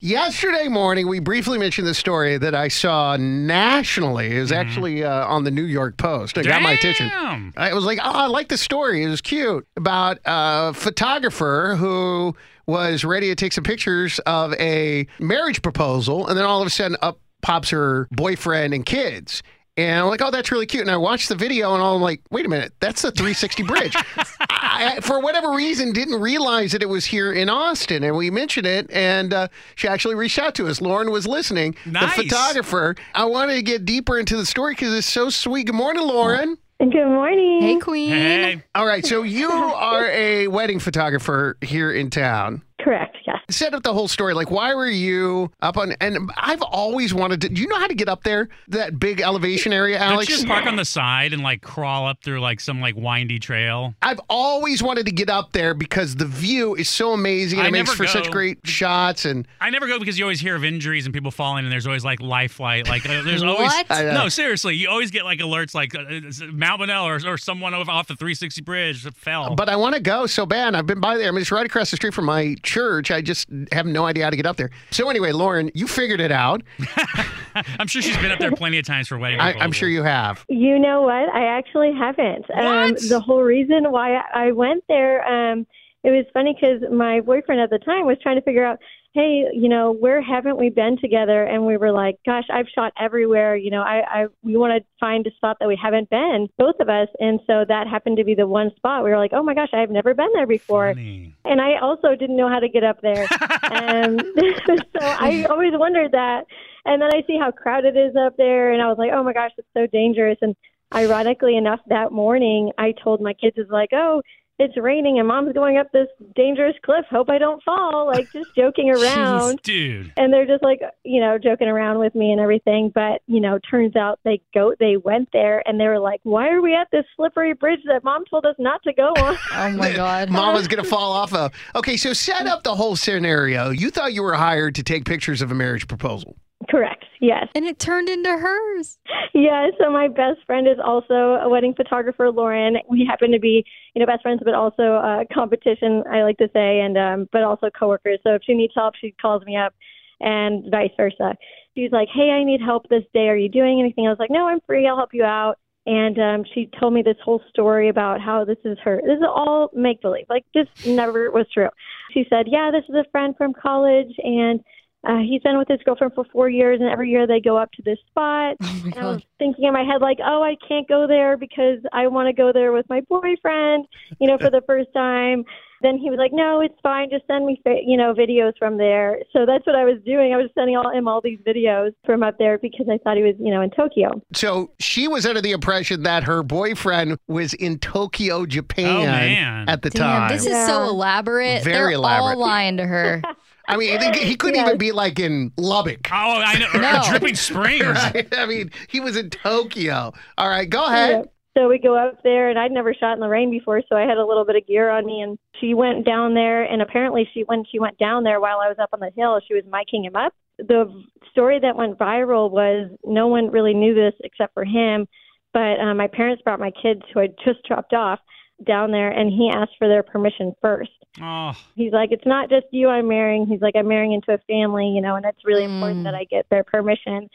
Yesterday morning, we briefly mentioned the story that I saw nationally. It was actually uh, on the New York Post. It got my attention. Damn. I was like, oh, I like the story. It was cute about a photographer who was ready to take some pictures of a marriage proposal, and then all of a sudden, up pops her boyfriend and kids. And I'm like, oh, that's really cute. And I watched the video, and I'm like, wait a minute, that's the 360 bridge. I, for whatever reason, didn't realize that it was here in Austin, and we mentioned it, and uh, she actually reached out to us. Lauren was listening, Nice. the photographer. I wanted to get deeper into the story because it's so sweet. Good morning, Lauren. Good morning. Hey, Queen. Hey. All right, so you are a wedding photographer here in town. Correct. Yes. Set up the whole story. Like, why were you up on? And I've always wanted to. Do you know how to get up there? That big elevation area, Don't Alex. you just park on the side and like crawl up through like some like windy trail? I've always wanted to get up there because the view is so amazing and I it makes never for such great shots. And I never go because you always hear of injuries and people falling, and there's always like life flight. Like uh, there's always What? I know. no, seriously, you always get like alerts like uh, Mount Bonnell or, or someone over off the 360 bridge that fell. but I want to go so bad. I've been by there. I mean, it's right across the street from my church. I just have no idea how to get up there. So anyway, Lauren, you figured it out. I'm sure she's been up there plenty of times for wedding. I, I'm sure you have. You know what? I actually haven't. Um, What? the whole reason why I went there, um, it was funny because my boyfriend at the time was trying to figure out, hey, you know, where haven't we been together? And we were like, gosh, I've shot everywhere. You know, I, I we want to find a spot that we haven't been, both of us. And so that happened to be the one spot. We were like, oh my gosh, I've never been there before. Funny. and I also didn't know how to get up there. um, so I always wondered that. And then I see how crowded it is up there, and I was like, oh my gosh, it's so dangerous. And ironically enough, that morning I told my kids, "Is like, oh, it's raining, and mom's going up this dangerous cliff. Hope I don't fall." Like just joking around. Dude. And they're just like, you know, joking around with me and everything. But, you know, turns out they go, they went there and they were like, why are we at this slippery bridge that mom told us not to go on? Oh my God. Mama's gonna fall off of. Okay, so set up the whole scenario. You thought you were hired to take pictures of a marriage proposal. Correct. Yes. And it turned into hers. Yeah, so my best friend is also a wedding photographer, Lauren. We happen to be, you know, best friends, but also uh, competition, I like to say, and um, but also coworkers. So if she needs help, she calls me up, and vice versa. She's like, "Hey, I need help this day. Are you doing anything?" I was like, "No, I'm free. I'll help you out." And um, she told me this whole story about how this is her. This is all make believe. Like this never was true. She said, "Yeah, this is a friend from college, and." Uh, he's been with his girlfriend for four years, and every year they go up to this spot. Oh And I was thinking in my head, like, oh, I can't go there because I want to go there with my boyfriend, you know, for the first time. Then he was like, no, it's fine. Just send me, you know, videos from there. So that's what I was doing. I was sending all, him all these videos from up there because I thought he was, you know, in Tokyo. So she was under the impression that her boyfriend was in Tokyo, Japan Oh, at the Damn, time. this is Yeah. so elaborate. Very They're elaborate. all lying to her. I mean, he- he couldn't Yes. even be like in Lubbock. Oh, I know. or No. Dripping Springs. Right? I mean, he was in Tokyo. All right, go ahead. Yeah. So we go up there, and I'd never shot in the rain before, so I had a little bit of gear on me. And she went down there, and apparently, she when she went down there while I was up on the hill, she was miking him up. The story that went viral was no one really knew this except for him, but uh, my parents brought my kids, who I just dropped off, down there, and he asked for their permission first. Oh, He's like, it's not just you I'm marrying. He's like, I'm marrying into a family, you know, and it's really Mm. important that I get their permission.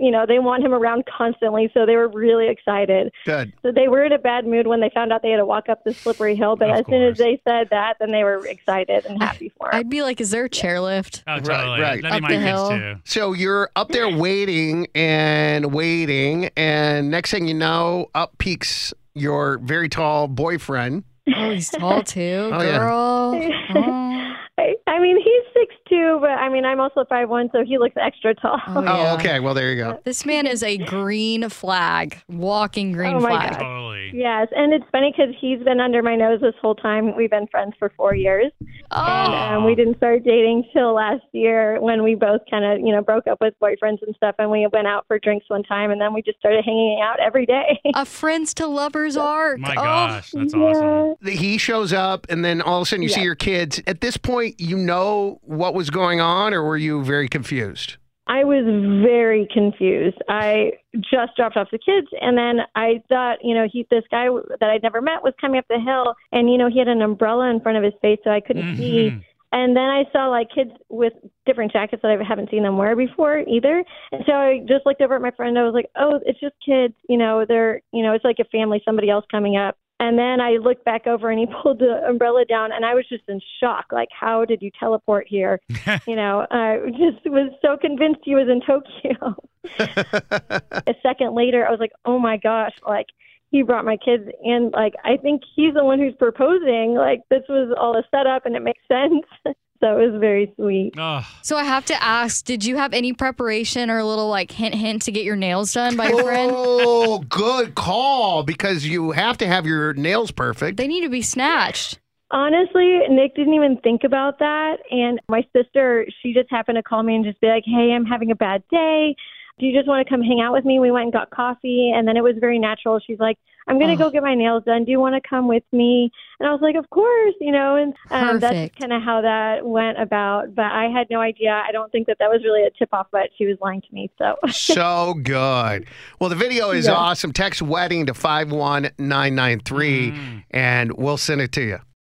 You know, they want him around constantly, so they were really excited. Good. So they were in a bad mood when they found out they had to walk up the slippery hill. But Of as soon as they said that, then they were excited and happy for him. I'd be like, is there a chairlift? oh, Right, totally. right. That'd Up be the hill. too. So you're up there waiting and waiting, and next thing you know, up peaks your very tall boyfriend. Oh, he's tall too, Oh, yeah. girl. Oh. I, I mean, he's six two, but I mean, I'm also five one, so he looks extra tall. Oh, Oh, okay. Well, there you go. This man is a green flag, walking green Oh, my flag. God. Totally. Yes, and it's funny because he's been under my nose this whole time. We've been friends for four years, Oh, and um, we didn't start dating till last year when we both kind of, you know, broke up with boyfriends and stuff, and we went out for drinks one time, and then we just started hanging out every day. a friends to lovers arc. My Oh, gosh, that's awesome. He shows up, and then all of a sudden you see your kids. At this point, you know what was going on, or were you very confused? I was very confused. I just dropped off the kids, and then I thought, you know, he this guy that I'd never met was coming up the hill, and you know, he had an umbrella in front of his face, so I couldn't see. Mhm. And then I saw like kids with different jackets that I haven't seen them wear before either. And so I just looked over at my friend. I was like, "Oh, it's just kids. You know, they're you know, it's like a family, somebody else coming up." And then I looked back over and he pulled the umbrella down, and I was just in shock. Like, how did you teleport here? you know, I just was so convinced he was in Tokyo. a second later, I was like, "Oh my gosh!" Like he brought my kids and Like I think he's the one who's proposing. Like this was all a setup, and it makes sense. So it was very sweet. Oh, So I have to ask, did you have any preparation or a little like hint hint to get your nails done by your friend? Oh, good call. Because you have to have your nails perfect. They need to be snatched. Honestly, Nick didn't even think about that. And my sister, she just happened to call me and just be like, "Hey, I'm having a bad day. Do you just want to come hang out with me?" We went and got coffee, and then it was very natural. She's like, "I'm gonna Oh. go get my nails done. Do you want to come with me?" And I was like, "Of course," you know. And um, that's kind of how that went about. But I had no idea. I don't think that that was really a tip off, but she was lying to me. So so good. Well, the video is Yeah. awesome. Text wedding to 51993 Mm. and we'll send it to you.